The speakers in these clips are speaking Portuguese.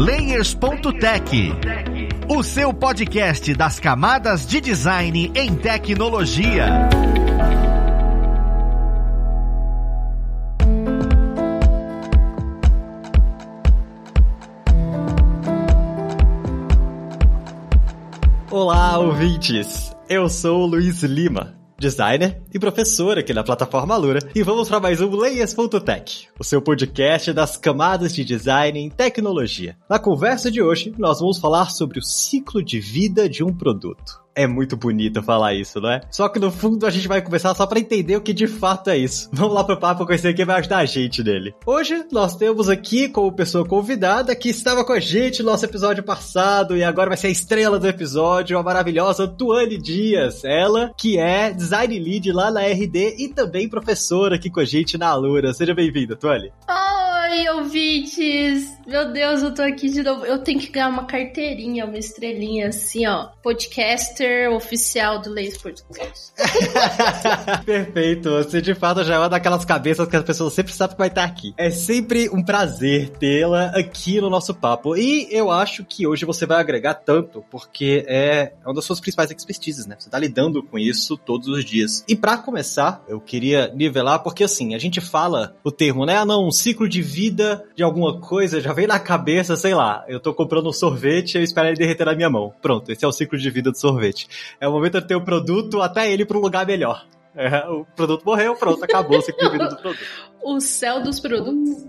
Layers.tech, o seu podcast das camadas de design em tecnologia. Olá, ouvintes! Eu sou o Luiz Lima, designer e professor aqui na plataforma Alura, e vamos para mais um Layers.tech, o seu podcast das camadas de design em tecnologia. Na conversa de hoje, nós vamos falar sobre o ciclo de vida de um produto. É muito bonito falar isso, não é? Só que no fundo a gente vai conversar só para entender o que de fato é isso. Vamos lá pro papo conhecer quem vai ajudar a gente nele. Hoje nós temos aqui como pessoa convidada que estava com a gente no nosso episódio passado e agora vai ser a estrela do episódio, a maravilhosa Tuane Dias. Ela que é design lead lá na RD e também professora aqui com a gente na Alura. Seja bem-vinda, Tuane. Oi, ouvintes! Meu Deus, eu tô aqui de novo. Eu tenho que ganhar uma carteirinha, uma estrelinha assim, ó. Podcaster oficial do Leis Podcast. Perfeito. Você de fato já é uma daquelas cabeças que as pessoas sempre sabem que vai estar aqui. É sempre um prazer tê-la aqui no nosso papo. E eu acho que hoje você vai agregar tanto, porque é uma das suas principais expertises, né? Você tá lidando com isso todos os dias. E para começar, eu queria nivelar, porque assim, a gente fala o termo, né? Ah, não, um ciclo de vida de alguma coisa já vem na cabeça, sei lá, eu tô comprando um sorvete e eu espero ele derreter na minha mão. Pronto, esse é o ciclo de vida do sorvete. É o momento de ter o produto até ele para um lugar melhor. É, o produto morreu, pronto, acabou o ciclo de vida do produto. O céu dos produtos.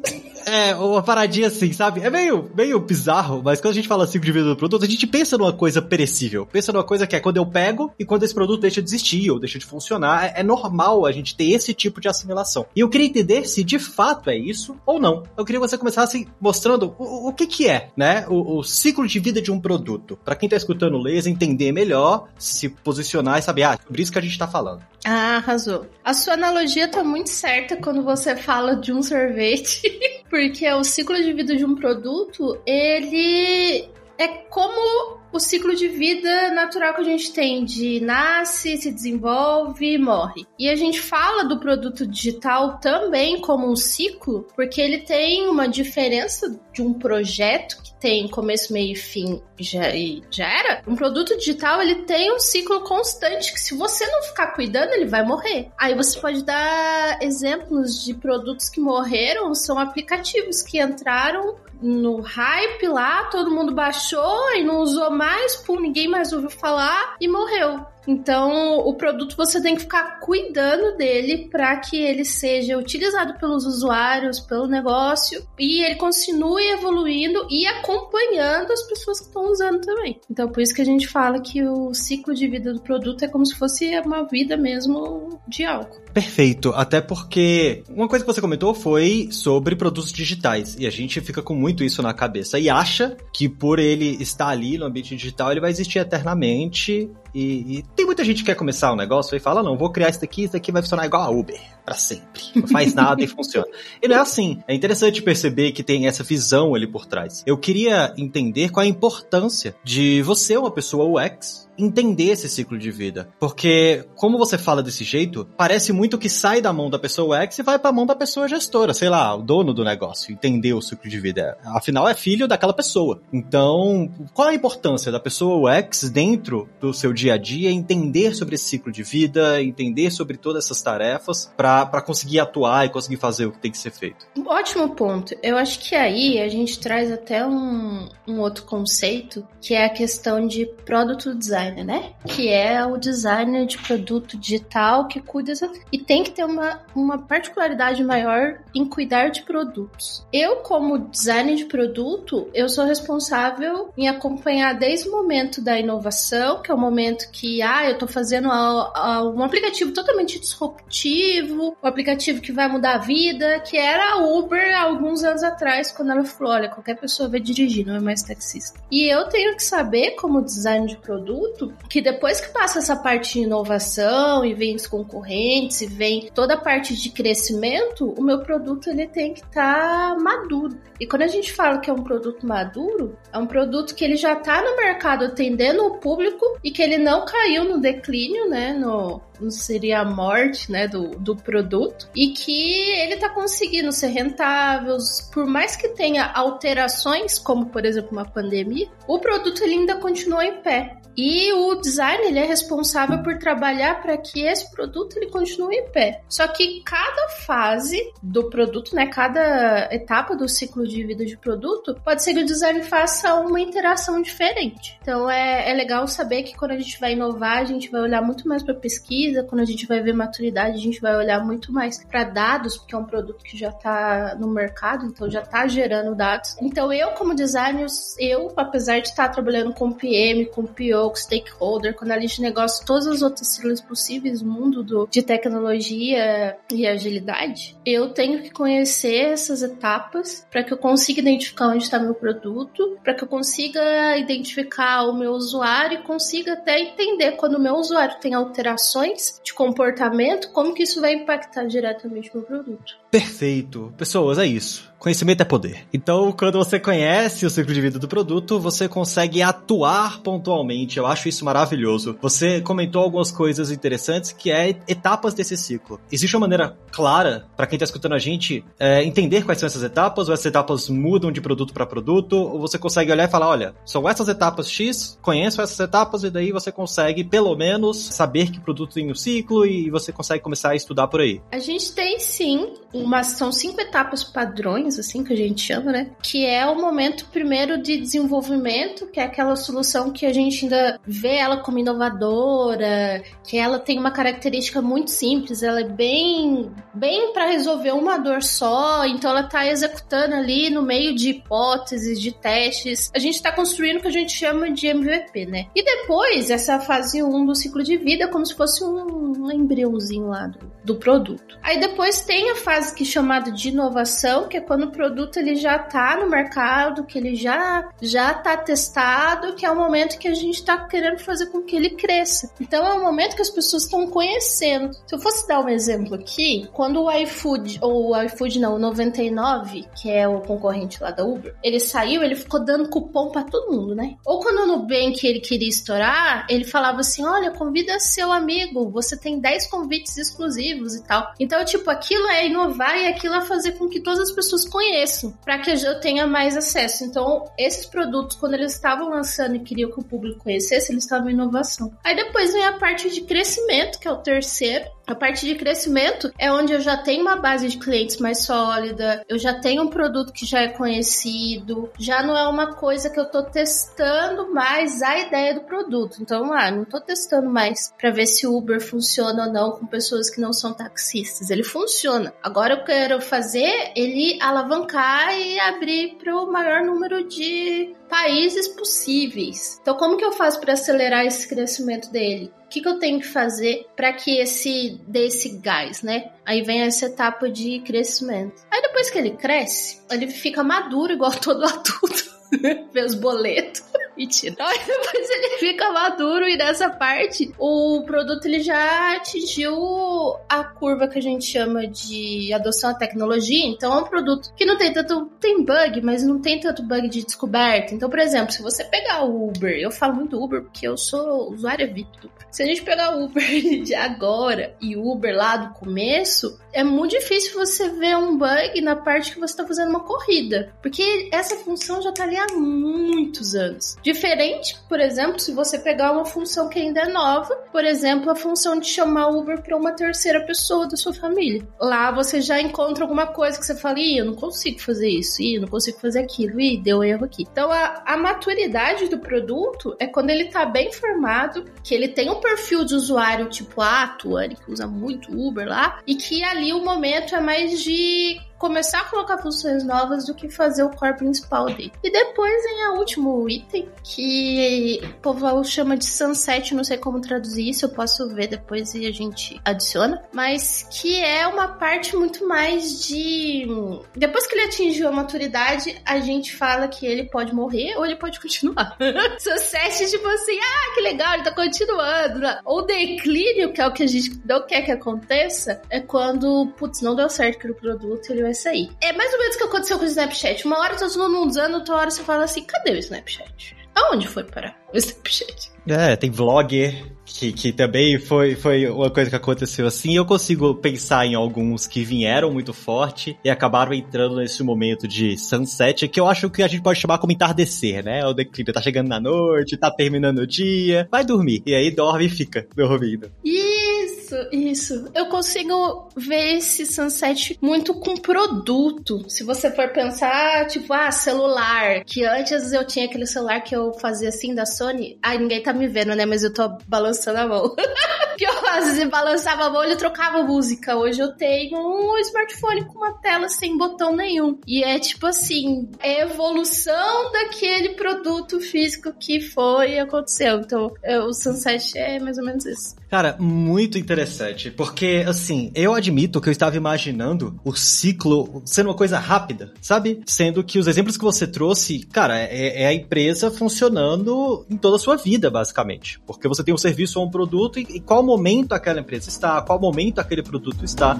É, uma paradinha assim, sabe? É meio, meio bizarro, mas quando a gente fala ciclo de vida do produto, a gente pensa numa coisa perecível. Pensa numa coisa que é quando eu pego e quando esse produto deixa de existir ou deixa de funcionar. É, é normal a gente ter esse tipo de assimilação. E eu queria entender se de fato é isso ou não. Eu queria que você começasse mostrando o, o que que é, né? O, o, ciclo de vida de um produto. Para quem tá escutando o Laser, entender melhor, se posicionar e saber, ah, sobre isso que a gente tá falando. Ah, arrasou. A sua analogia tá muito certa quando você fala de um sorvete, porque o ciclo de vida de um produto, ele é como o ciclo de vida natural que a gente tem de nasce, se desenvolve morre. E a gente fala do produto digital também como um ciclo, porque ele tem uma diferença de um projeto que tem começo, meio e fim já, e já era. Um produto digital ele tem um ciclo constante que se você não ficar cuidando, ele vai morrer. Aí você pode dar exemplos de produtos que morreram, são aplicativos que entraram no hype lá, todo mundo baixou e não usou mais, pum, ninguém mais ouviu falar e morreu. Então, o produto você tem que ficar cuidando dele para que ele seja utilizado pelos usuários, pelo negócio e ele continue evoluindo e acompanhando as pessoas que estão usando também. Então, por isso que a gente fala que o ciclo de vida do produto é como se fosse uma vida mesmo de algo. Perfeito, até porque uma coisa que você comentou foi sobre produtos digitais e a gente fica com muito isso na cabeça e acha que por ele estar ali no ambiente digital ele vai existir eternamente e, e, tem muita gente que quer começar um negócio e fala, não, vou criar isso daqui, isso daqui vai funcionar igual a Uber, para sempre. Não faz nada e funciona. E não é assim. É interessante perceber que tem essa visão ali por trás. Eu queria entender qual a importância de você, uma pessoa UX, entender esse ciclo de vida. Porque, como você fala desse jeito, parece muito que sai da mão da pessoa UX e vai pra mão da pessoa gestora, sei lá, o dono do negócio, entender o ciclo de vida. Afinal, é filho daquela pessoa. Então, qual a importância da pessoa UX dentro do seu dia a dia entender sobre esse ciclo de vida, entender sobre todas essas tarefas para conseguir atuar e conseguir fazer o que tem que ser feito? Ótimo ponto. Eu acho que aí a gente traz até um, um outro conceito que é a questão de product design, né? Que é o designer de produto digital que cuida e tem que ter uma, uma particularidade maior em cuidar de produtos. Eu, como designer de produto, eu sou responsável em acompanhar desde o momento da inovação, que é o momento que, ah, eu tô fazendo a, a, um aplicativo totalmente disruptivo, um aplicativo que vai mudar a vida, que era a Uber há alguns anos atrás, quando ela falou, olha, qualquer pessoa vai dirigir, não é mais taxista. E eu tenho que saber, como design de produto, que depois que passa essa parte de inovação e vem os concorrentes e vem toda a parte de crescimento, o meu produto ele tem que estar tá maduro. E quando a gente fala que é um produto maduro, é um produto que ele já está no mercado atendendo o público e que ele não caiu no declínio, né, no, seria a morte né, do, do produto, e que ele está conseguindo ser rentável, por mais que tenha alterações, como por exemplo uma pandemia, o produto ele ainda continua em pé. E o design ele é responsável por trabalhar para que esse produto ele continue em pé. Só que cada fase do produto, né, cada etapa do ciclo de vida de produto, pode ser que o design faça uma interação diferente. Então é, é legal saber que quando a gente vai inovar, a gente vai olhar muito mais para pesquisa, quando a gente vai ver maturidade, a gente vai olhar muito mais para dados, porque é um produto que já está no mercado, então já está gerando dados. Então eu como designer, eu apesar de estar trabalhando com PM, com PO CEO, stakeholder, com analista de negócio, todas as outras siglas possíveis mundo do, de tecnologia e agilidade, eu tenho que conhecer essas etapas para que eu consiga identificar onde está meu produto, para que eu consiga identificar o meu usuário e consiga até entender quando o meu usuário tem alterações de comportamento, como que isso vai impactar diretamente no produto. Perfeito. Pessoas, é isso. Conhecimento é poder. Então, quando você conhece o ciclo de vida do produto, você consegue atuar pontualmente. Eu acho isso maravilhoso. Você comentou algumas coisas interessantes que é etapas desse ciclo. Existe uma maneira clara para quem está escutando a gente é, entender quais são essas etapas, ou essas etapas mudam de produto para produto, ou você consegue olhar e falar, olha, são essas etapas X, conheço essas etapas e daí você consegue pelo menos saber que produto tem o um ciclo e você consegue começar a estudar por aí. A gente tem sim, uma, são cinco etapas padrões assim que a gente chama, né? Que é o momento primeiro de desenvolvimento, que é aquela solução que a gente ainda vê ela como inovadora, que ela tem uma característica muito simples, ela é bem bem para resolver uma dor só, então ela tá executando ali no meio de hipóteses, de testes. A gente tá construindo o que a gente chama de MVP, né? E depois, essa fase 1 do ciclo de vida, como se fosse um, um embriãozinho lá do, do produto. Aí depois tem a fase que é chamada de inovação, que é quando o produto ele já está no mercado, que ele já já está testado, que é o momento que a gente está querendo fazer com que ele cresça. Então é o momento que as pessoas estão conhecendo. Se eu fosse dar um exemplo aqui, quando o iFood ou o iFood não, o 99, que é o concorrente lá da Uber, ele saiu, ele ficou dando cupom para todo mundo, né? Ou quando o Nubank ele queria estourar, ele falava assim: "Olha, convida seu amigo, você tem 10 convites exclusivos e tal". Então, tipo, aquilo é inovar e aquilo é fazer com que todas as pessoas conheço, para que eu tenha mais acesso. Então, esses produtos, quando eles estavam lançando e queriam que o público conhecesse, eles estavam em inovação. Aí depois vem a parte de crescimento, que é o terceiro, a parte de crescimento é onde eu já tenho uma base de clientes mais sólida, eu já tenho um produto que já é conhecido, já não é uma coisa que eu tô testando mais a ideia do produto. Então, ah, não tô testando mais para ver se o Uber funciona ou não com pessoas que não são taxistas. Ele funciona. Agora eu quero fazer ele alavancar e abrir para o maior número de países possíveis. Então, como que eu faço para acelerar esse crescimento dele? Que, que eu tenho que fazer para que esse dê esse gás, né? Aí vem essa etapa de crescimento. Aí depois que ele cresce, ele fica maduro igual todo adulto. Vê os boletos. Mentira. Aí depois ele fica maduro e nessa parte o produto ele já atingiu a curva que a gente chama de adoção à tecnologia. Então é um produto que não tem tanto. Tem bug, mas não tem tanto bug de descoberta. Então, por exemplo, se você pegar o Uber, eu falo muito Uber porque eu sou usuária VIP do Uber. Se a gente pegar o Uber de agora e o Uber lá do começo, é muito difícil você ver um bug na parte que você está fazendo uma corrida. Porque essa função já tá ali há muitos anos. Diferente, por exemplo, se você pegar uma função que ainda é nova, por exemplo, a função de chamar Uber para uma terceira pessoa da sua família. Lá você já encontra alguma coisa que você fala, ih, eu não consigo fazer isso, ih, eu não consigo fazer aquilo, ih, deu erro aqui. Então a, a maturidade do produto é quando ele está bem formado, que ele tem um perfil de usuário tipo a Tuane, que usa muito Uber lá, e que ali o momento é mais de começar a colocar funções novas do que fazer o core principal dele. E depois vem o último item, que o povo chama de sunset, não sei como traduzir isso, eu posso ver depois e a gente adiciona, mas que é uma parte muito mais de... Depois que ele atingiu a maturidade, a gente fala que ele pode morrer ou ele pode continuar. sunset, tipo assim, ah, que legal, ele tá continuando. Ou declínio, que é o que a gente não quer que aconteça, é quando, putz, não deu certo aquele produto, ele vai vai sair. É mais ou menos o que aconteceu com o Snapchat. Uma hora tá todo mundo usando, outra hora você fala assim, cadê o Snapchat? Aonde foi parar o Snapchat? É, tem vlogger que, que também foi, foi uma coisa que aconteceu assim. Eu consigo pensar em alguns que vieram muito forte e acabaram entrando nesse momento de sunset, que eu acho que a gente pode chamar como entardecer, né? O declínio tá chegando na noite, tá terminando o dia, vai dormir. E aí dorme e fica dormindo. Isso, isso. Eu consigo ver esse sunset muito com produto. Se você for pensar, tipo, ah, celular, que antes eu tinha aquele celular que eu fazia assim da Sony. Ai, ninguém tá me vendo, né? Mas eu tô balançando a mão. que eu vezes balançava a mão e trocava música. Hoje eu tenho um smartphone com uma tela sem botão nenhum. E é tipo assim, é evolução daquele produto físico que foi e aconteceu. Então, é, o Sunset é mais ou menos isso. Cara, muito interessante, porque assim, eu admito que eu estava imaginando o ciclo sendo uma coisa rápida, sabe? Sendo que os exemplos que você trouxe, cara, é, é a empresa funcionando em toda a sua vida, basicamente. Porque você tem um serviço ou um produto e, e qual momento aquela empresa está, qual momento aquele produto está.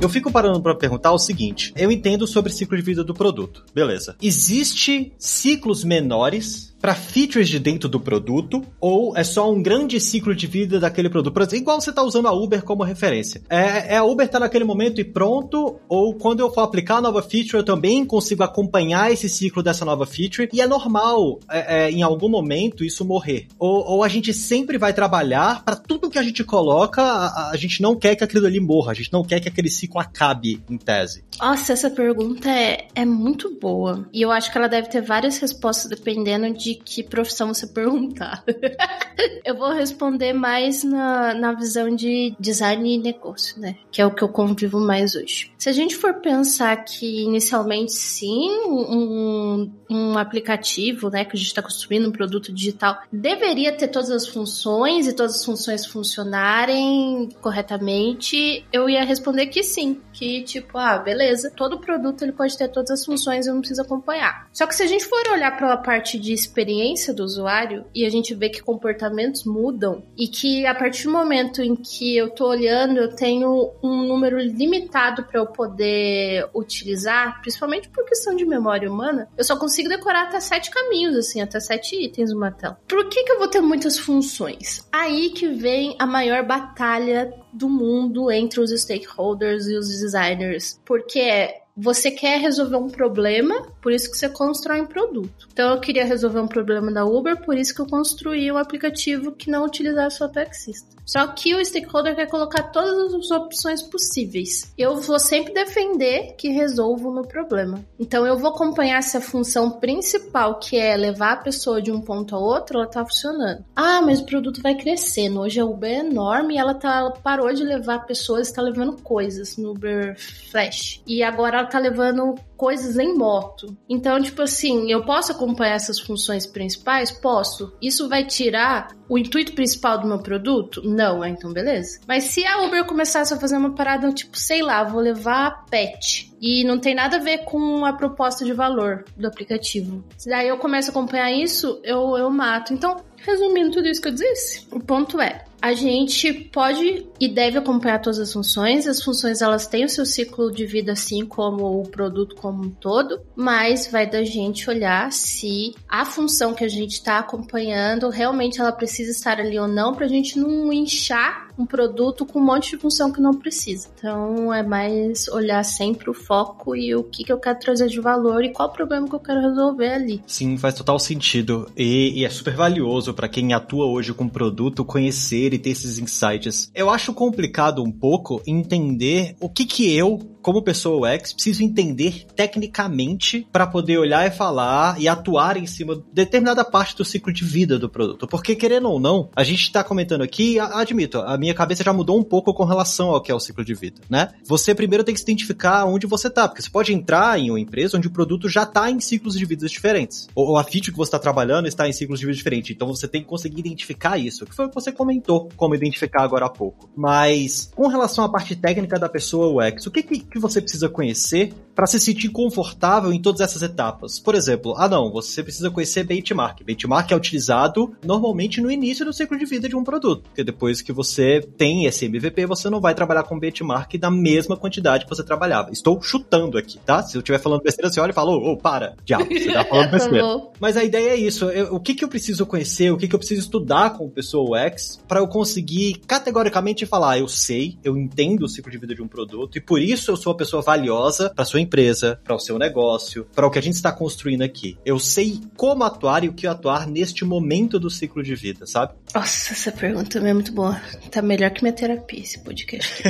Eu fico parando para perguntar o seguinte: eu entendo sobre ciclo de vida do produto, beleza? Existe ciclos menores para features de dentro do produto ou é só um grande ciclo de vida daquele produto? Igual você está usando a Uber como referência. É, é a Uber tá naquele momento e pronto, ou quando eu for aplicar a nova feature, eu também consigo acompanhar esse ciclo dessa nova feature e é normal é, é, em algum momento isso morrer. Ou, ou a gente sempre vai trabalhar para tudo que a gente coloca, a, a, gente não quer que aquilo ali morra, a gente não quer que aquele ciclo acabe em tese. Nossa, essa pergunta é, é muito boa. E eu acho que ela deve ter várias respostas dependendo de que profissão você perguntar. eu vou responder mais na, na visão de design e negócio, né? Que é o que eu convivo mais hoje. Se a gente for pensar que inicialmente sim, um, um aplicativo, né, que a gente está construindo, um produto digital, deveria ter todas as funções e todas as funções funcionarem corretamente, eu ia responder que sim. Que tipo, ah, beleza, todo produto ele pode ter todas as funções, eu não preciso acompanhar. Só que se a gente for olhar para a parte de experiência, do usuário e a gente vê que comportamentos mudam e que a partir do momento em que eu tô olhando, eu tenho um número limitado para eu poder utilizar, principalmente por questão de memória humana, eu só consigo decorar até sete caminhos, assim, até sete itens numa tela. Por que, que eu vou ter muitas funções? Aí que vem a maior batalha do mundo entre os stakeholders e os designers, porque você quer resolver um problema, por isso que você constrói um produto. Então eu queria resolver um problema da Uber, por isso que eu construí um aplicativo que não utilizasse o taxista. Só que o stakeholder quer colocar todas as opções possíveis. Eu vou sempre defender que resolva o meu problema. Então eu vou acompanhar se a função principal, que é levar a pessoa de um ponto a outro, ela tá funcionando. Ah, mas o produto vai crescendo. Hoje a Uber é enorme ela, tá, ela parou de levar pessoas, está levando coisas no Uber Flash. E agora ela tá levando coisas em moto. Então, tipo assim, eu posso acompanhar essas funções principais? Posso. Isso vai tirar o intuito principal do meu produto? Não, é, então beleza. Mas se a Uber começasse a fazer uma parada, tipo, sei lá, vou levar pet e não tem nada a ver com a proposta de valor do aplicativo. Se daí eu começo a acompanhar isso, eu, eu mato. Então, resumindo tudo isso que eu disse, o ponto é, a gente pode e deve acompanhar todas as funções. As funções elas têm o seu ciclo de vida assim como o produto como um todo, mas vai da gente olhar se a função que a gente está acompanhando realmente ela precisa estar ali ou não para a gente não inchar um produto com um monte de função que não precisa. Então é mais olhar sempre o foco e o que, que eu quero trazer de valor e qual problema que eu quero resolver ali. Sim, faz total sentido e, e é super valioso para quem atua hoje com produto conhecer e ter esses insights. Eu acho complicado um pouco entender o que que eu, como pessoa UX, preciso entender tecnicamente para poder olhar e falar e atuar em cima de determinada parte do ciclo de vida do produto. Porque, querendo ou não, a gente está comentando aqui, admito, a minha cabeça já mudou um pouco com relação ao que é o ciclo de vida, né? Você primeiro tem que se identificar onde você tá, porque você pode entrar em uma empresa onde o produto já está em ciclos de vida diferentes. Ou, a feature que você está trabalhando está em ciclos de vida diferentes. Então você tem que conseguir identificar isso, que foi o que você comentou como identificar agora há pouco. Mas, com relação à parte técnica da pessoa UX, o que, que que você precisa conhecer para se sentir confortável em todas essas etapas. Por exemplo, ah não, você precisa conhecer benchmark. Benchmark é utilizado normalmente no início do ciclo de vida de um produto, porque depois que você tem esse MVP, você não vai trabalhar com benchmark da mesma quantidade que você trabalhava. Estou chutando aqui, tá? Se eu estiver falando besteira, você olha e fala, ô, oh, para, diabo, você tá falando besteira. Mas a ideia é isso, eu, o que, que eu preciso conhecer, o que, que eu preciso estudar com o pessoa UX para eu conseguir categoricamente falar, ah, eu sei, eu entendo o ciclo de vida de um produto e por isso eu sou a pessoa valiosa para sua empresa, para o seu negócio, para o que a gente está construindo aqui. Eu sei como atuar e o que atuar neste momento do ciclo de vida, sabe? Nossa, essa pergunta é muito boa. Tá melhor que minha terapia esse podcast.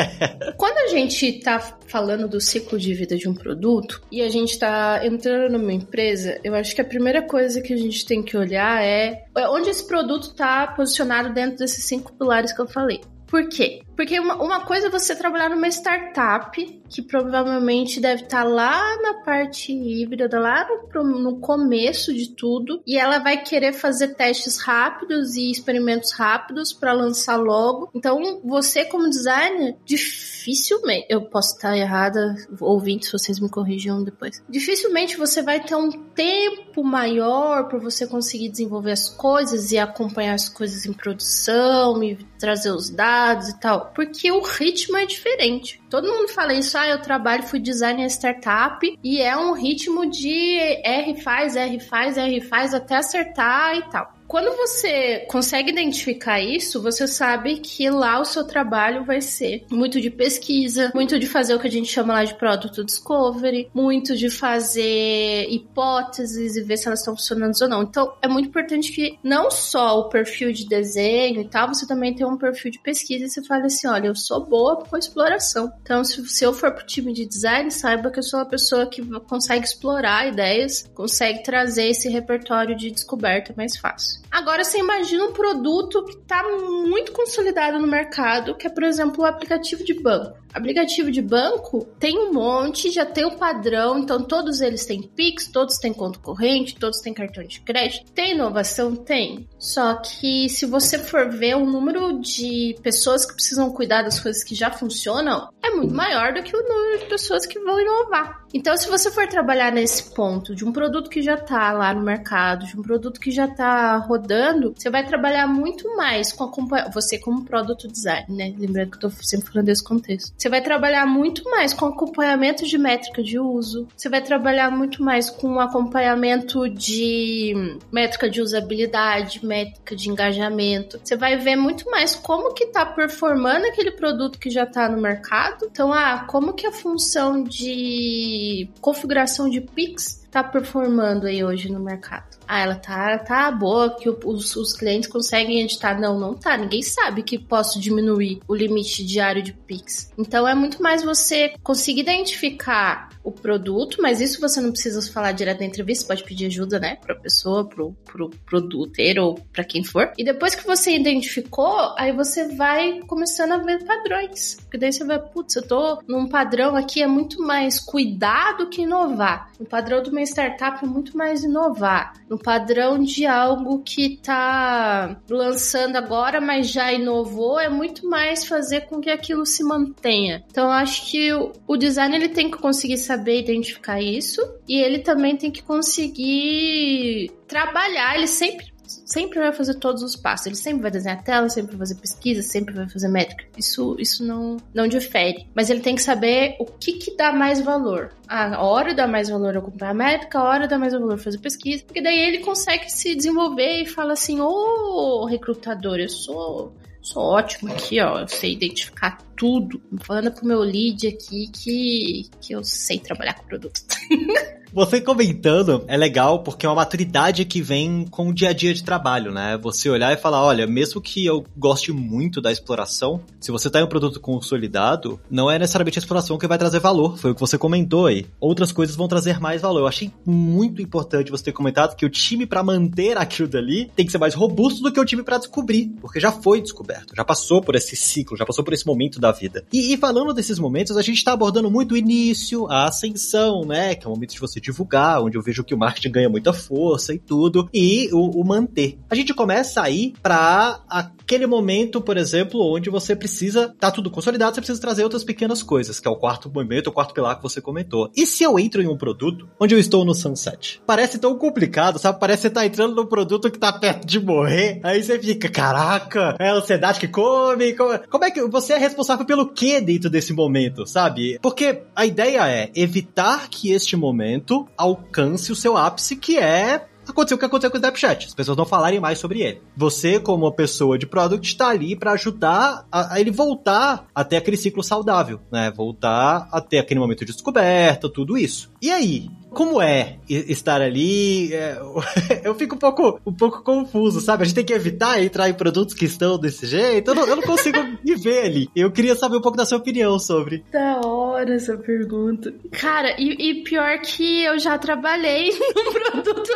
Quando a gente tá falando do ciclo de vida de um produto e a gente tá entrando numa empresa, eu acho que a primeira coisa que a gente tem que olhar é onde esse produto tá posicionado dentro desses cinco pilares que eu falei. Por quê? Porque uma, uma coisa é você trabalhar numa startup, que provavelmente deve estar tá lá na parte híbrida, lá no, no começo de tudo, e ela vai querer fazer testes rápidos e experimentos rápidos para lançar logo. Então, você, como designer, dificilmente, eu posso estar errada, ouvintes, vocês me corrijam depois. Dificilmente você vai ter um tempo maior para você conseguir desenvolver as coisas e acompanhar as coisas em produção e trazer os dados e tal porque o ritmo é diferente. Todo mundo fala isso, ah, eu trabalho, fui designer startup, e é um ritmo de R faz, R faz, R faz, até acertar e tal. Quando você consegue identificar isso, você sabe que lá o seu trabalho vai ser muito de pesquisa, muito de fazer o que a gente chama lá de product discovery, muito de fazer hipóteses e ver se elas estão funcionando ou não. Então, é muito importante que não só o perfil de desenho e tal, você também tenha um perfil de pesquisa e você fale assim, olha, eu sou boa com exploração. Então, se, se eu for pro time de design, saiba que eu sou uma pessoa que consegue explorar ideias, consegue trazer esse repertório de descoberta mais fácil. Agora você imagina um produto que está muito consolidado no mercado, que é, por exemplo, o aplicativo de banco. Aplicativo de banco tem um monte, já tem um padrão, então todos eles têm Pix, todos têm conta corrente, todos têm cartão de crédito. Tem inovação? Tem. Só que se você for ver o número de pessoas que precisam cuidar das coisas que já funcionam, é muito maior do que o número de pessoas que vão inovar. Então, se você for trabalhar nesse ponto de um produto que já está lá no mercado, de um produto que já está rodando, você vai trabalhar muito mais com a você como produto design, né? Lembrando que eu estou sempre falando desse contexto você vai trabalhar muito mais com acompanhamento de métrica de uso, você vai trabalhar muito mais com acompanhamento de métrica de usabilidade, métrica de engajamento. Você vai ver muito mais como que tá performando aquele produto que já tá no mercado. Então, ah, como que a função de configuração de Pix tá performando aí hoje no mercado? ah, ela tá, tá boa, que os, os clientes conseguem editar. Não, não tá. Ninguém sabe que posso diminuir o limite diário de Pix. Então é muito mais você conseguir identificar o produto, mas isso você não precisa falar direto na entrevista, pode pedir ajuda, né, pra pessoa, pro, pro produteiro ou pra quem for. E depois que você identificou, aí você vai começando a ver padrões. Porque daí você vai, putz, eu tô num padrão aqui, é muito mais cuidar do que inovar. O padrão de startup muito mais inovar. No padrão de algo que tá lançando agora, mas já inovou, é muito mais fazer com que aquilo se mantenha. Então, acho que o, o design ele tem que conseguir saber identificar isso e ele também tem que conseguir trabalhar. Ele sempre sempre vai fazer todos os passos. Ele sempre vai desenhar a tela, sempre vai fazer pesquisa, sempre vai fazer métrica. Isso, isso não, não difere. Mas ele tem que saber o que, que dá mais valor. A hora dá mais valor eu comprar a métrica, a hora dá mais valor fazer pesquisa. Porque daí ele consegue se desenvolver e fala assim: Ô oh, recrutador, eu sou sou ótimo aqui, ó. Eu sei identificar tudo. Falando pro meu lead aqui que, que eu sei trabalhar com produto. Você comentando é legal porque é uma maturidade que vem com o dia a dia de trabalho, né? Você olhar e falar, olha, mesmo que eu goste muito da exploração, se você tá em um produto consolidado, não é necessariamente a exploração que vai trazer valor. Foi o que você comentou aí. Outras coisas vão trazer mais valor. Eu achei muito importante você ter comentado que o time para manter aquilo dali tem que ser mais robusto do que o time para descobrir, porque já foi descoberto, já passou por esse ciclo, já passou por esse momento da da vida. E, e falando desses momentos, a gente tá abordando muito o início, a ascensão, né? Que é o momento de você divulgar, onde eu vejo que o marketing ganha muita força e tudo, e o, o manter. A gente começa a ir pra aquele momento, por exemplo, onde você precisa, tá tudo consolidado, você precisa trazer outras pequenas coisas, que é o quarto momento, o quarto pilar que você comentou. E se eu entro em um produto onde eu estou no sunset? Parece tão complicado, sabe? Parece que você tá entrando num produto que tá perto de morrer, aí você fica, caraca, é a ansiedade que come, como, como é que você é responsável pelo que dentro desse momento, sabe? Porque a ideia é evitar que este momento alcance o seu ápice, que é aconteceu o que aconteceu com o Snapchat. As pessoas não falarem mais sobre ele. Você, como uma pessoa de product, está ali para ajudar a, a, ele voltar até aquele ciclo saudável, né? Voltar até aquele momento de descoberta, tudo isso. E aí? Como é estar ali? É, eu fico um pouco, um pouco confuso, sabe? A gente tem que evitar entrar em produtos que estão desse jeito. Eu não, eu não consigo me ver ali. Eu queria saber um pouco da sua opinião sobre. Da hora essa pergunta. Cara, e, e pior que eu já trabalhei num produto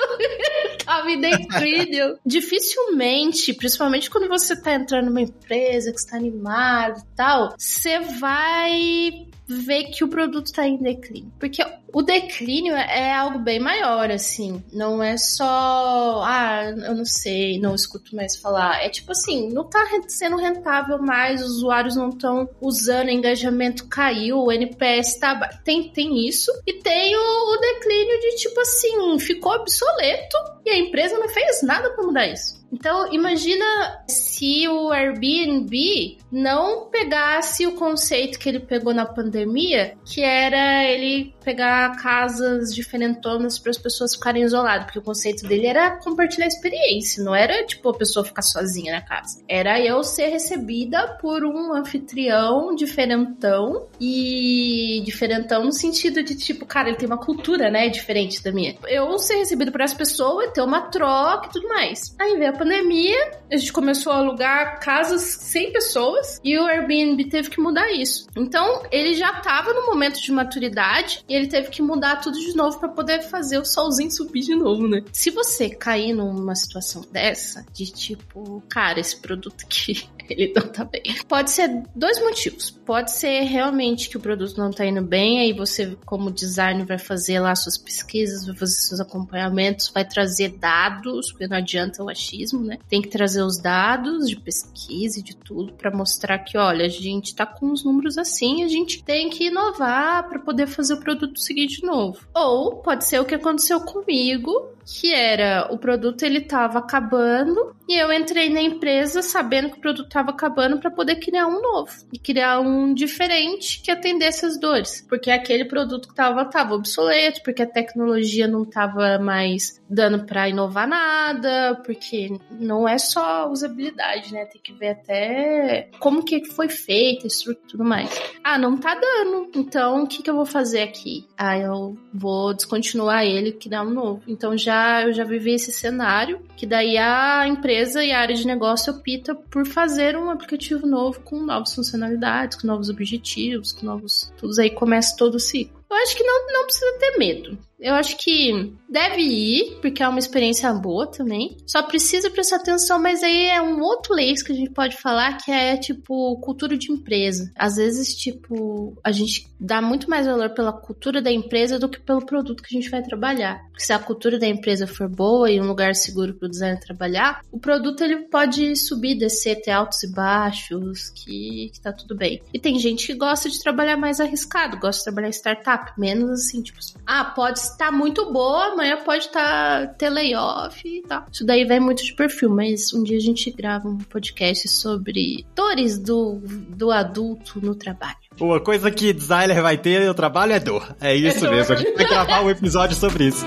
tava incrível. Dificilmente, principalmente quando você tá entrando numa empresa que está animado e tal, você vai ver que o produto tá em declínio. Porque o declínio é algo bem maior, assim. Não é só, ah, eu não sei, não escuto mais falar. É tipo assim, não tá sendo rentável mais, os usuários não estão usando, o engajamento caiu, o NPS tá. Tem, tem isso. E tem o, o declínio de tipo assim, ficou obsoleto e a empresa não fez nada para mudar isso. Então, imagina se o Airbnb não pegasse o conceito que ele pegou na pandemia, que era ele pegar casas diferentonas para as pessoas ficarem isoladas, porque o conceito dele era compartilhar experiência, não era tipo a pessoa ficar sozinha na casa. Era eu ser recebida por um anfitrião diferentão e diferentão no sentido de tipo, cara, ele tem uma cultura, né, diferente da minha. Eu ser recebido por essa pessoa, ter uma troca e tudo mais. Aí veio a pandemia, a gente começou a alugar casas sem pessoas e o Airbnb teve que mudar isso. Então, ele já estava no momento de maturidade e ele teve que mudar tudo de novo para poder fazer o solzinho subir de novo, né? Se você cair numa situação dessa, de tipo, cara, esse produto aqui ele não tá bem. Pode ser dois motivos. Pode ser realmente que o produto não tá indo bem, aí você, como designer, vai fazer lá suas pesquisas, vai fazer seus acompanhamentos, vai trazer dados, porque não adianta o achismo, né? Tem que trazer os dados de pesquisa e de tudo para mostrar que, olha, a gente tá com os números assim, a gente tem que inovar para poder fazer o produto seguir de novo. Ou pode ser o que aconteceu comigo, que era o produto ele tava acabando e eu entrei na empresa sabendo que o produto tava acabando para poder criar um novo e criar um diferente que atendesse as dores, porque aquele produto que tava tava obsoleto, porque a tecnologia não tava mais dando para inovar nada, porque não é só usabilidade, né? Tem que ver até como que foi estrutura e tudo mais. Ah, não tá dando. Então, o que que eu vou fazer aqui? Ah, eu vou descontinuar ele e criar um novo. Então já já, eu já vivi esse cenário, que daí a empresa e a área de negócio opta por fazer um aplicativo novo com novas funcionalidades, com novos objetivos, com novos. Tudo aí começa todo o ciclo. Eu acho que não, não precisa ter medo. Eu acho que deve ir, porque é uma experiência boa também. Só precisa prestar atenção, mas aí é um outro leis que a gente pode falar que é tipo cultura de empresa. Às vezes, tipo, a gente dá muito mais valor pela cultura da empresa do que pelo produto que a gente vai trabalhar. Se a cultura da empresa for boa e um lugar seguro para o designer trabalhar, o produto ele pode subir, descer, ter altos e baixos, que, que tá tudo bem. E tem gente que gosta de trabalhar mais arriscado, gosta de trabalhar startup, menos assim, tipo, ah, pode estar muito boa, amanhã pode estar ter layoff e tal. Isso daí vai muito de perfil, mas um dia a gente grava um podcast sobre dores do, do adulto no trabalho. Uma coisa que designer vai ter no trabalho é dor. É isso é mesmo. A gente vai gravar um episódio sobre isso.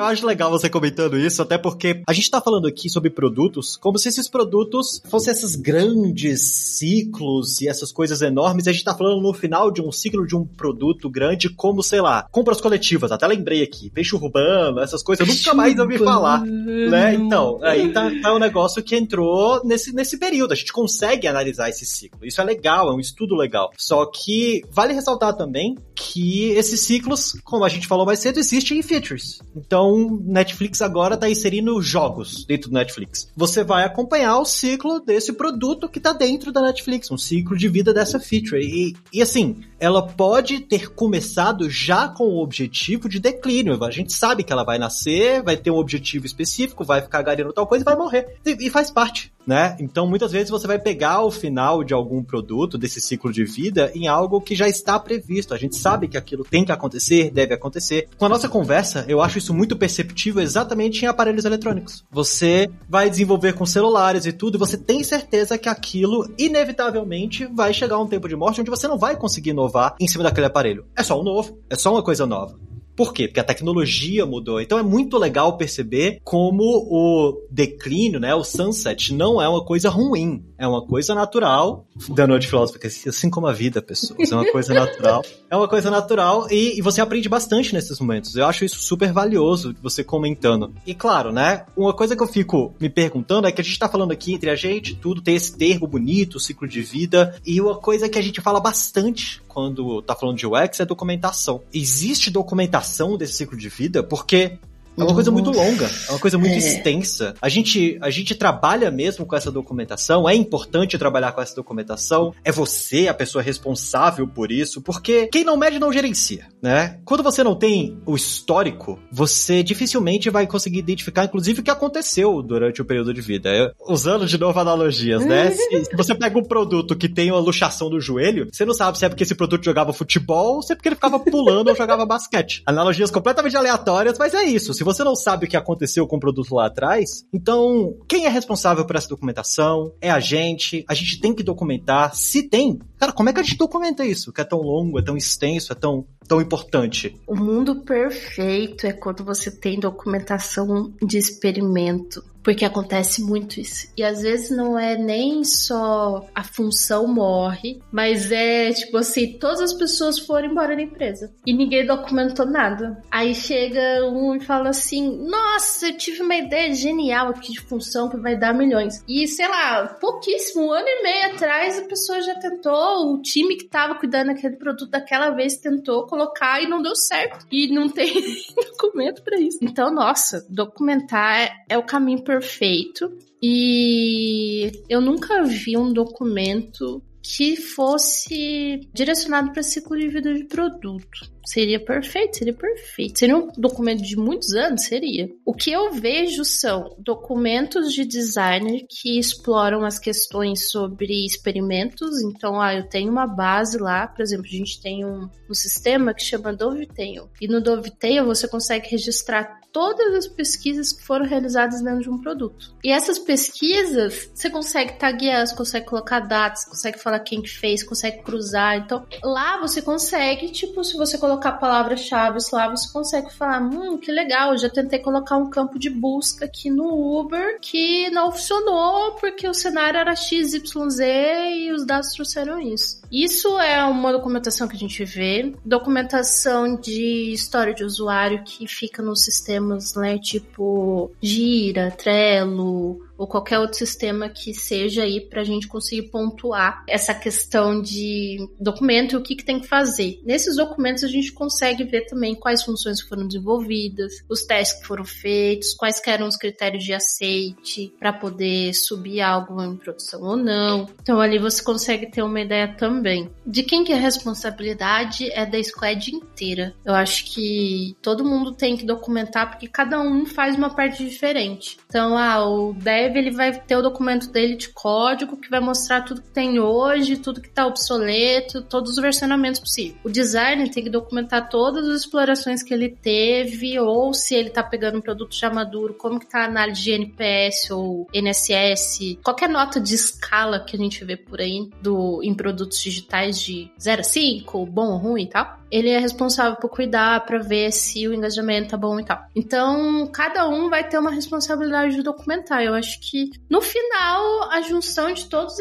Eu acho legal você comentando isso, até porque a gente tá falando aqui sobre produtos como se esses produtos fossem esses grandes ciclos e essas coisas enormes. E a gente tá falando no final de um ciclo de um produto grande, como, sei lá, compras coletivas. Até lembrei aqui, peixe urbano, essas coisas, eu nunca mais ouvi falar. Né? Então, aí tá, tá um negócio que entrou nesse, nesse período. A gente consegue analisar esse ciclo. Isso é legal, é um estudo legal. Só que vale ressaltar também que esses ciclos, como a gente falou mais cedo, existem em features. Então, Então, Netflix agora tá inserindo jogos dentro do Netflix. Você vai acompanhar o ciclo desse produto que tá dentro da Netflix, um ciclo de vida dessa feature. E, e assim, ela pode ter começado já com o objetivo de declínio. A gente sabe que ela vai nascer, vai ter um objetivo específico, vai ficar gareando tal coisa e vai morrer. E, e faz parte né? Então, muitas vezes você vai pegar o final de algum produto, desse ciclo de vida, em algo que já está previsto. A gente sabe que aquilo tem que acontecer, deve acontecer. Com a nossa conversa, eu acho isso muito perceptível exatamente em aparelhos eletrônicos. Você vai desenvolver com celulares e tudo, e você tem certeza que aquilo, inevitavelmente, vai chegar um tempo de morte onde você não vai conseguir inovar em cima daquele aparelho. É só um novo, é só uma coisa nova. Por quê? Porque a tecnologia mudou. Então é muito legal perceber como o declínio, né, o sunset, não é uma coisa ruim. É uma coisa natural. Da noite filosófica, assim como a vida, pessoas. É uma coisa natural. É uma coisa natural e, e, você aprende bastante nesses momentos. Eu acho isso super valioso, você comentando. E claro, né, uma coisa que eu fico me perguntando é que a gente tá falando aqui entre a gente, tudo tem esse termo bonito, ciclo de vida. E uma coisa que a gente fala bastante quando tá falando de UX é documentação. Existe documentação desse ciclo de vida porque é uma coisa muito longa, é uma coisa muito é. extensa. A gente, a gente trabalha mesmo com essa documentação, é importante trabalhar com essa documentação, é você a pessoa responsável por isso, porque quem não mede não gerencia, né? Quando você não tem o histórico, você dificilmente vai conseguir identificar, inclusive, o que aconteceu durante o período de vida. Eu, usando de novo analogias, né? se, se, você pega um produto que tem uma luxação do joelho, você não sabe se é porque esse produto jogava futebol ou se é porque ele ficava pulando ou jogava basquete. Analogias completamente aleatórias, mas é isso. Se você não sabe o que aconteceu com o produto lá atrás, então quem é responsável por essa documentação? É a gente. A gente tem que documentar. Se tem, cara, como é que a gente documenta isso? Que é tão longo, é tão extenso, é tão tão importante? O mundo perfeito é quando você tem documentação de experimento. Porque acontece muito isso. E às vezes não é nem só a função morre, mas é tipo assim, todas as pessoas foram embora da empresa e ninguém documentou nada. Aí chega um e fala assim: Nossa, eu tive uma ideia genial aqui de função que vai dar milhões. E sei lá, pouquíssimo, um ano e meio atrás a pessoa já tentou, o time que tava cuidando daquele produto daquela vez tentou colocar e não deu certo. E não tem documento para isso. Então, nossa, documentar é o caminho perfeito. E eu nunca vi um documento que fosse direcionado para ciclo de vida de produto. Seria perfeito, seria perfeito. Seria um documento de muitos anos? Seria. O que eu vejo são documentos de designer que exploram as questões sobre experimentos. Então, ah, eu tenho uma base lá, por exemplo, a gente tem um, um sistema que chama Dovetail. E no Dovetail você consegue registrar todas as pesquisas que foram realizadas dentro de um produto. E essas pesquisas, você consegue taguear, você consegue colocar dados, consegue falar quem que fez, consegue cruzar. Então, lá você consegue, tipo, se você colocar palavras-chave lá, você consegue falar, hum, que legal, já tentei colocar um campo de busca aqui no Uber que não funcionou porque o cenário era XYZ e os dados trouxeram isso. Isso é uma documentação que a gente vê, documentação de história de usuário que fica no sistema sistemas, né, tipo Gira, Trello, ou qualquer outro sistema que seja aí para a gente conseguir pontuar essa questão de documento e o que, que tem que fazer. Nesses documentos a gente consegue ver também quais funções foram desenvolvidas, os testes que foram feitos, quais eram os critérios de aceite para poder subir algo em produção ou não. Então ali você consegue ter uma ideia também. De quem que é a responsabilidade é da squad inteira. Eu acho que todo mundo tem que documentar porque cada um faz uma parte diferente. Então, ah, o dev dev ele vai ter o documento dele de código que vai mostrar tudo que tem hoje, tudo que está obsoleto, todos os versionamentos possíveis. O designer tem que documentar todas as explorações que ele teve, ou se ele está pegando um produto já maduro, como que está a análise de NPS ou NSS, qualquer nota de escala que a gente vê por aí do, em produtos digitais de 0 a 5, bom ou ruim e tal ele é responsável por cuidar para ver se o engajamento tá bom e tal. Então, cada um vai ter uma responsabilidade de documentar. Eu acho que no final a junção de todas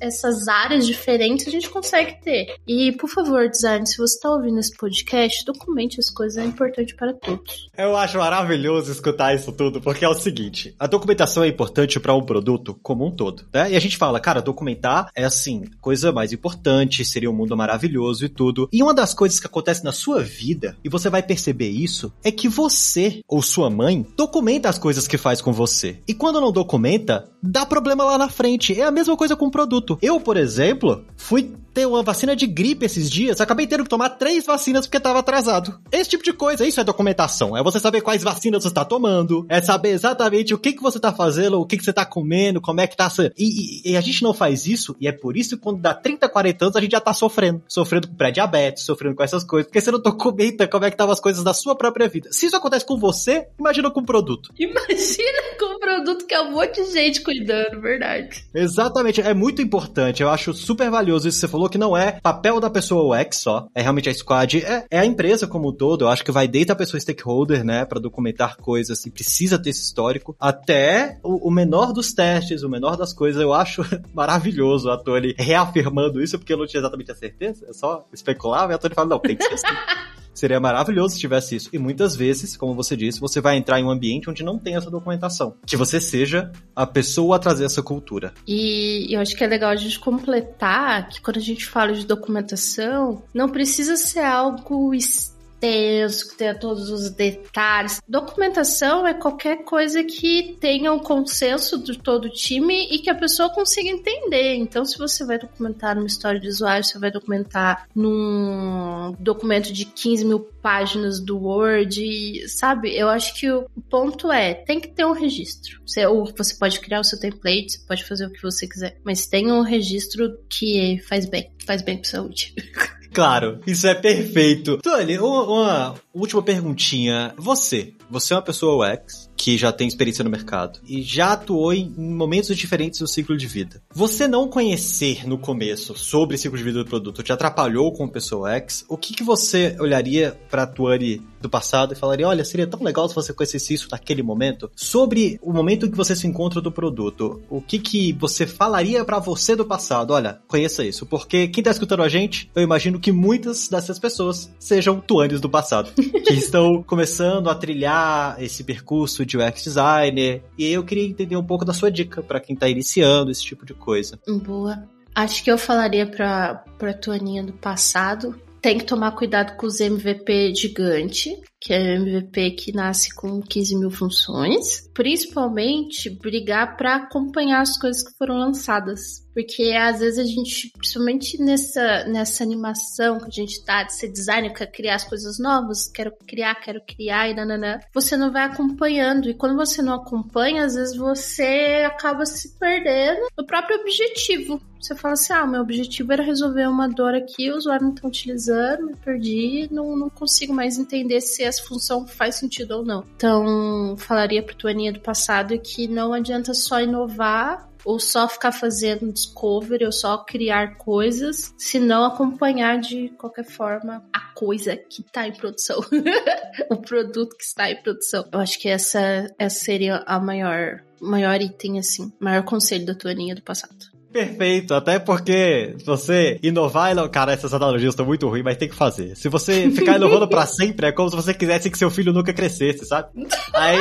essas áreas diferentes a gente consegue ter. E por favor, design, se você tá ouvindo esse podcast, documente as coisas, é importante para todos. Eu acho maravilhoso escutar isso tudo, porque é o seguinte, a documentação é importante para um produto como um todo, né? E a gente fala, cara, documentar é assim, coisa mais importante, seria um mundo maravilhoso e tudo. E uma das coisas coisas que acontecem na sua vida, e você vai perceber isso, é que você ou sua mãe documenta as coisas que faz com você. E quando não documenta, dá problema lá na frente. É a mesma coisa com o produto. Eu, por exemplo, fui ter uma vacina de gripe esses dias, acabei tendo que tomar três vacinas porque tava atrasado. Esse tipo de coisa, isso é documentação. É você saber quais vacinas você está tomando, é saber exatamente o que, que você tá fazendo, o que, que você tá comendo, como é que tá. E, e, e a gente não faz isso, e é por isso que quando dá 30, 40 anos a gente já tá sofrendo. Sofrendo com pré-diabetes, sofrendo com essas coisas, porque você não documenta como é que estavam as coisas da sua própria vida. Se isso acontece com você, imagina com o produto. Imagina com o produto que é um monte de gente cuidando, verdade. Exatamente, é muito importante. Eu acho super valioso isso que você falou, que não é papel da pessoa UX só, é realmente a squad, é, é a empresa como um todo. Eu acho que vai desde a pessoa stakeholder, né, para documentar coisas e precisa ter esse histórico, até o, o, menor dos testes, o menor das coisas. Eu acho maravilhoso a Tony reafirmando isso, porque eu não tinha exatamente a certeza, eu só especulava e a Tony fala, não, tem que ser assim. Seria maravilhoso se tivesse isso. E muitas vezes, como você disse, você vai entrar em um ambiente onde não tem essa documentação. Que você seja a pessoa a trazer essa cultura. E eu acho que é legal a gente completar que quando a gente fala de documentação, não precisa ser algo extremo extenso, que tenha todos os detalhes. Documentação é qualquer coisa que tenha um consenso de todo o time e que a pessoa consiga entender. Então, se você vai documentar numa história de usuário, você vai documentar num documento de 15 mil páginas do Word, sabe? Eu acho que o ponto é, tem que ter um registro. Você, ou você pode criar o seu template, você pode fazer o que você quiser, mas tem um registro que faz bem, faz bem pra saúde. Claro, isso é perfeito. Tony, uma, uma última perguntinha. Você, você é uma pessoa UX que já tem experiência no mercado e já atuou em momentos diferentes do ciclo de vida. Você não conhecer no começo sobre o ciclo de vida do produto te atrapalhou com pessoa UX? O que, que você olharia para a Tuane do passado e falaria: olha, seria tão legal se você conhecesse isso naquele momento? Sobre o momento em que você se encontra do produto, o que, que você falaria para você do passado? Olha, conheça isso, porque quem tá escutando a gente, eu imagino que muitas dessas pessoas sejam Tuanes do passado, que estão começando a trilhar esse percurso de UX designer. E eu queria entender um pouco da sua dica para quem tá iniciando esse tipo de coisa. Boa. Acho que eu falaria pra, pra Tuaninha do passado. Tem que tomar cuidado com os MVP gigante, que é o MVP que nasce com 15 mil funções. Principalmente brigar para acompanhar as coisas que foram lançadas. Porque às vezes a gente, principalmente nessa, nessa animação que a gente tá de ser designer, quer criar as coisas novas, quero criar, quero criar e nananã, você não vai acompanhando. E quando você não acompanha, às vezes você acaba se perdendo no próprio objetivo. Você fala assim: ah, meu objetivo era resolver uma dor aqui, o usuário não tá utilizando, me perdi, não, não consigo mais entender se essa função faz sentido ou não. Então, falaria pro Tuaninha do passado que não adianta só inovar ou só ficar fazendo discovery, ou só criar coisas, se não acompanhar de qualquer forma a coisa que está em produção, o produto que está em produção. Eu acho que essa, essa seria a maior, maior item, assim, maior conselho da Tuaninha do passado. Perfeito, até porque se você inovar, cara, essas analogias estão muito ruins, mas tem que fazer. Se você ficar inovando para sempre, é como se você quisesse que seu filho nunca crescesse, sabe? Aí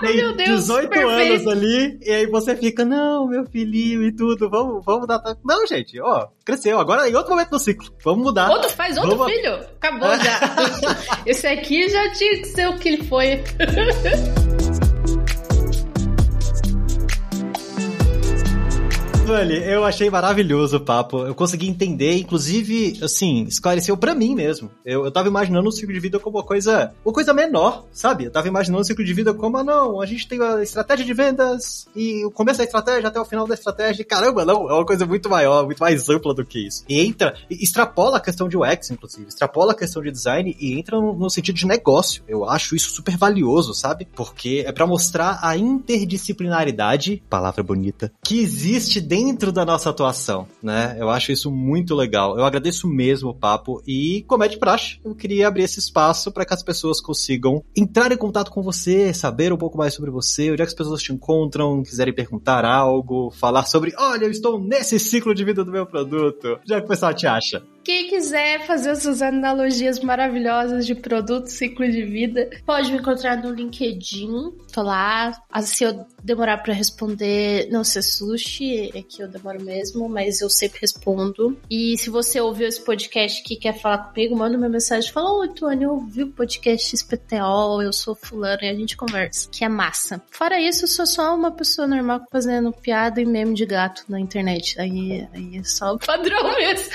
tem Deus, 18 perfeito. anos ali, e aí você fica, não, meu filhinho e tudo, vamos, vamos dar. Não, gente, ó, cresceu, agora em outro momento do ciclo, vamos mudar. Outro faz outro vamos... filho, acabou já. Esse aqui já tinha que ser o que ele foi. Vale, eu achei maravilhoso o papo. Eu consegui entender, inclusive, assim, esclareceu para mim mesmo. Eu, eu tava imaginando o ciclo de vida como uma coisa, uma coisa menor, sabe? Eu tava imaginando o ciclo de vida como, ah, não, a gente tem a estratégia de vendas e o começo da estratégia até o final da estratégia. Caramba, não, é uma coisa muito maior, muito mais ampla do que isso. E entra, extrapola a questão de UX, inclusive, extrapola a questão de design e entra no, no sentido de negócio. Eu acho isso super valioso, sabe? Porque é para mostrar a interdisciplinaridade, palavra bonita, que existe dentro dentro da nossa atuação, né? Eu acho isso muito legal. Eu agradeço mesmo o papo e, como é de praxe, eu queria abrir esse espaço para que as pessoas consigam entrar em contato com você, saber um pouco mais sobre você, onde é que as pessoas te encontram, quiserem perguntar algo, falar sobre, olha, eu estou nesse ciclo de vida do meu produto. É que o pessoal te acha? Quem quiser fazer essas analogias maravilhosas de produto, ciclo de vida, pode me encontrar no LinkedIn. Tô lá. Ah, se eu demorar para responder, não se assuste, é que eu demoro mesmo, mas eu sempre respondo. E se você ouviu esse podcast que quer falar comigo, manda uma mensagem, fala, ô, Tony, eu ouvi o podcast SPTO, eu sou fulano, e a gente conversa, que é massa. Fora isso, eu sou só uma pessoa normal fazendo piada e meme de gato na internet. Aí, aí é só o padrão mesmo.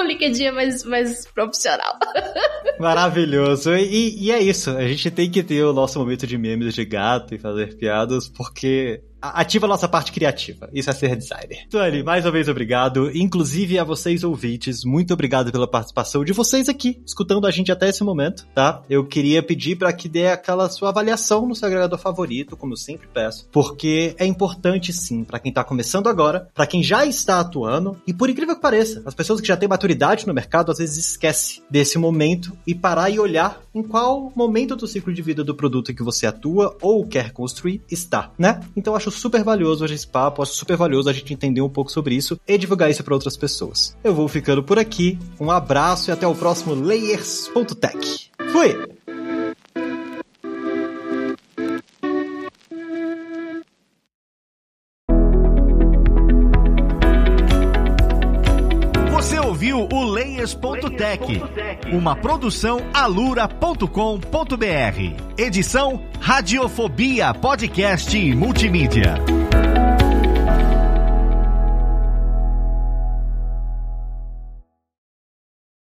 O LinkedIn é mais, mais profissional. Maravilhoso. E, e é isso. A gente tem que ter o nosso momento de memes de gato e fazer piadas, porque ativa a nossa parte criativa. Isso é ser designer. Tony, mais uma vez obrigado. Inclusive a vocês ouvintes, muito obrigado pela participação de vocês aqui, escutando a gente até esse momento, tá? Eu queria pedir para que dê aquela sua avaliação no seu agregador favorito, como eu sempre peço, porque é importante sim para quem tá começando agora, para quem já está atuando e por incrível que pareça, as pessoas que já têm maturidade no mercado às vezes esquecem desse momento e parar e olhar em qual momento do ciclo de vida do produto que você atua ou quer construir está, né? Então acho acho super valioso esse papo, acho super valioso a gente entender um pouco sobre isso e divulgar isso para outras pessoas. Eu vou ficando por aqui, um abraço e até o próximo Layers.tech. Fui! O Layers.tech, uma produção alura.com.br. Edição Radiofobia Podcast e Multimídia.